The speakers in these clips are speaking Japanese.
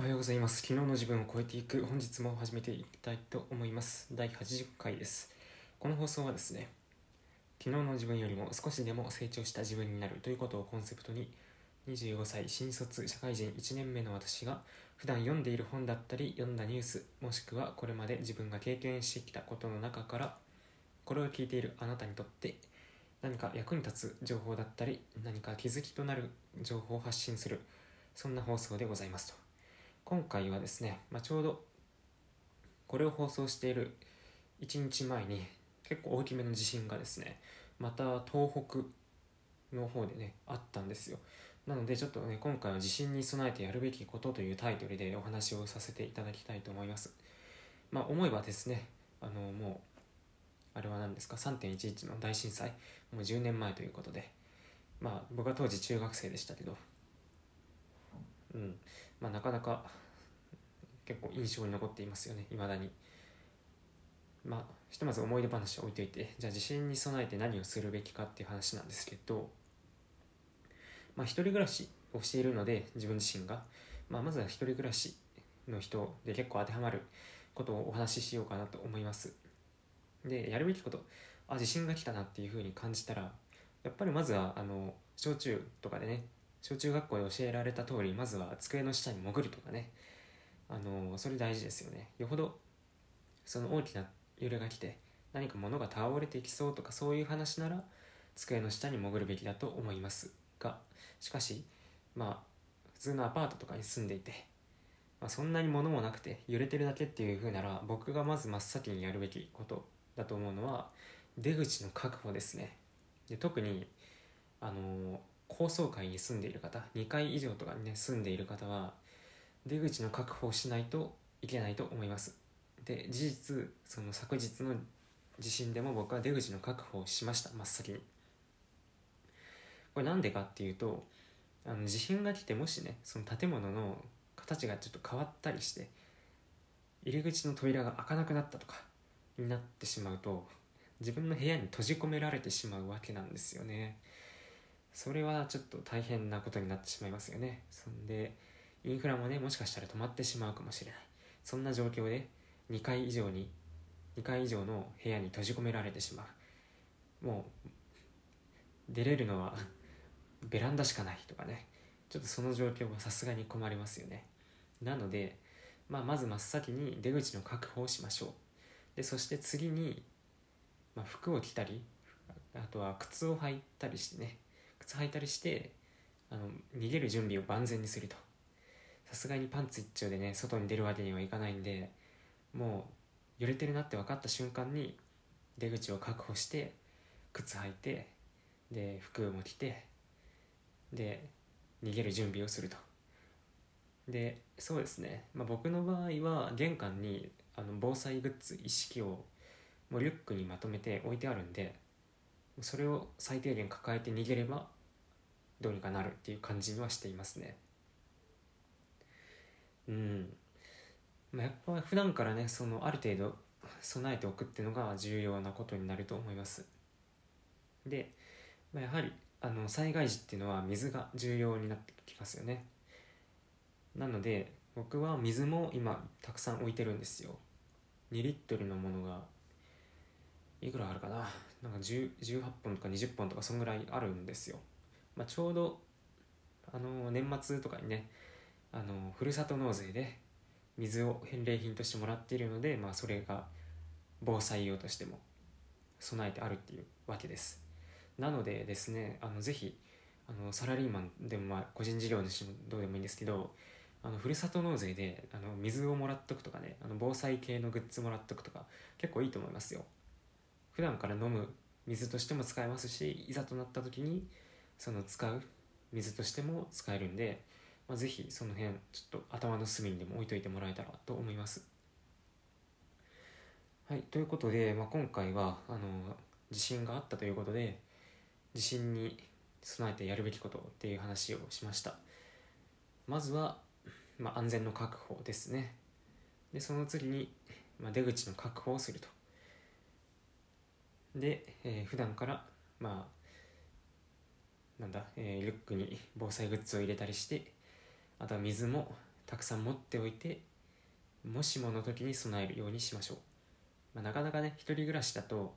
おはようございます。昨日の自分を超えていく本日も始めていきたいと思います。第80回です。この放送はですね、昨日の自分よりも少しでも成長した自分になるということをコンセプトに、25歳新卒社会人1年目の私が普段読んでいる本だったり読んだニュースもしくはこれまで自分が経験してきたことの中からこれを聞いているあなたにとって何か役に立つ情報だったり何か気づきとなる情報を発信するそんな放送でございますと今回はですね、まあ、ちょうどこれを放送している1日前に結構大きめの地震がですねまた東北の方でねあったんですよ。なのでちょっとね今回は地震に備えてやるべきことというタイトルでお話をさせていただきたいと思います。まあ思えばですねあのもうあれは何ですか3.11の大震災もう10年前ということでまあ僕は当時中学生でしたけどうん。まあなかなか結構印象に残っていますよね未だに。まあひとまず思い出話を置いといてじゃあ地震に備えて何をするべきかっていう話なんですけどまあ一人暮らしをしているので自分自身が、まあ、まずは一人暮らしの人で結構当てはまることをお話ししようかなと思います。でやるべきことあ地震が来たなっていうふうに感じたらやっぱりまずはあの小中とかでね小中学校で教えられた通りまずは机の下に潜るとかね。あのそれ大事ですよね。よほどその大きな揺れが来て何か物が倒れていきそうとかそういう話なら机の下に潜るべきだと思います。がしかしまあ普通のアパートとかに住んでいて、まあ、そんなに物もなくて揺れてるだけっていう風なら僕がまず真っ先にやるべきことだと思うのは出口の確保ですね。で特にあの高層階に住んでいる方2階以上とかにね住んでいる方は出口の確保をしないといけないと思います。で事実その昨日の地震でも僕は出口の確保をしました。真っ先に。これなんでかっていうとあの地震が来てもしねその建物の形がちょっと変わったりして入り口の扉が開かなくなったとかになってしまうと自分の部屋に閉じ込められてしまうわけなんですよね。それはちょっと大変なことになってしまいますよね。そんでインフラもねもしかしたら止まってしまうかもしれない。そんな状況で2階以上に2階以上の部屋に閉じ込められてしまう。もう出れるのはベランダしかないとかね。ちょっとその状況はさすがに困りますよね。なので、まあ、まず真っ先に出口の確保をしましょう。でそして次に、まあ、服を着たりあとは靴を履いたりしてね。靴履いたりしてあの逃げる準備を万全にすると。さすがにパンツ一丁でね外に出るわけにはいかないんでもう揺れてるなって分かった瞬間に出口を確保して靴履いてで服も着てで逃げる準備をすると。でそうですね、まあ、僕の場合は玄関にあの防災グッズ一式をもうリュックにまとめて置いてあるんでそれを最低限抱えて逃げればどうにかなるっていう感じはしていますね。うん、まあ、やっぱ普段からねそのある程度備えておくっていうのが重要なことになると思います。で、まあ、やはりあの災害時っていうのは水が重要になってきますよね。なので僕は水も今たくさん置いてるんですよ。2リットルのものがいくらあるかな？なんか10 18本とか20本とかそんぐらいあるんですよ、まあ、ちょうどあの年末とかにねあのふるさと納税で水を返礼品としてもらっているので、まあ、それが防災用としても備えてあるっていうわけです。なのでですねあのぜひあのサラリーマンでも、まあ、個人事業主もどうでもいいんですけどあのふるさと納税であの水をもらっとくとかねあの防災系のグッズもらっとくとか結構いいと思いますよ。普段から飲む水としても使えますしいざとなった時にその使う水としても使えるんで、まあ、ぜひその辺ちょっと頭の隅にでも置いといてもらえたらと思います。はいということで、まあ、今回はあの地震があったということで地震に備えてやるべきことっていう話をしました。まずは、まあ、安全の確保ですね。でその次に、まあ、出口の確保をすると。で、えー、普段からまあなんだ、えー、リュックに防災グッズを入れたりしてあとは水もたくさん持っておいてもしもの時に備えるようにしましょう、まあ、なかなかね一人暮らしだと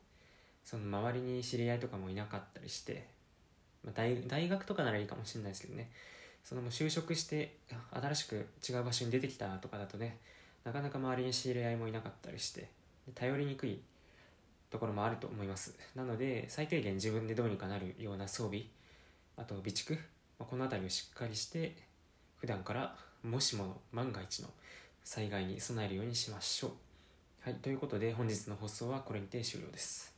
その周りに知り合いとかもいなかったりして、まあ、大大学とかならいいかもしれないですけどね。そのもう就職して新しく違う場所に出てきたとかだとねなかなか周りに知り合いもいなかったりして頼りにくいところもあると思います。なので最低限自分でどうにかなるような装備あと備蓄、まあ、この辺りをしっかりして普段からもしもの万が一の災害に備えるようにしましょう。はいということで本日の放送はこれにて終了です。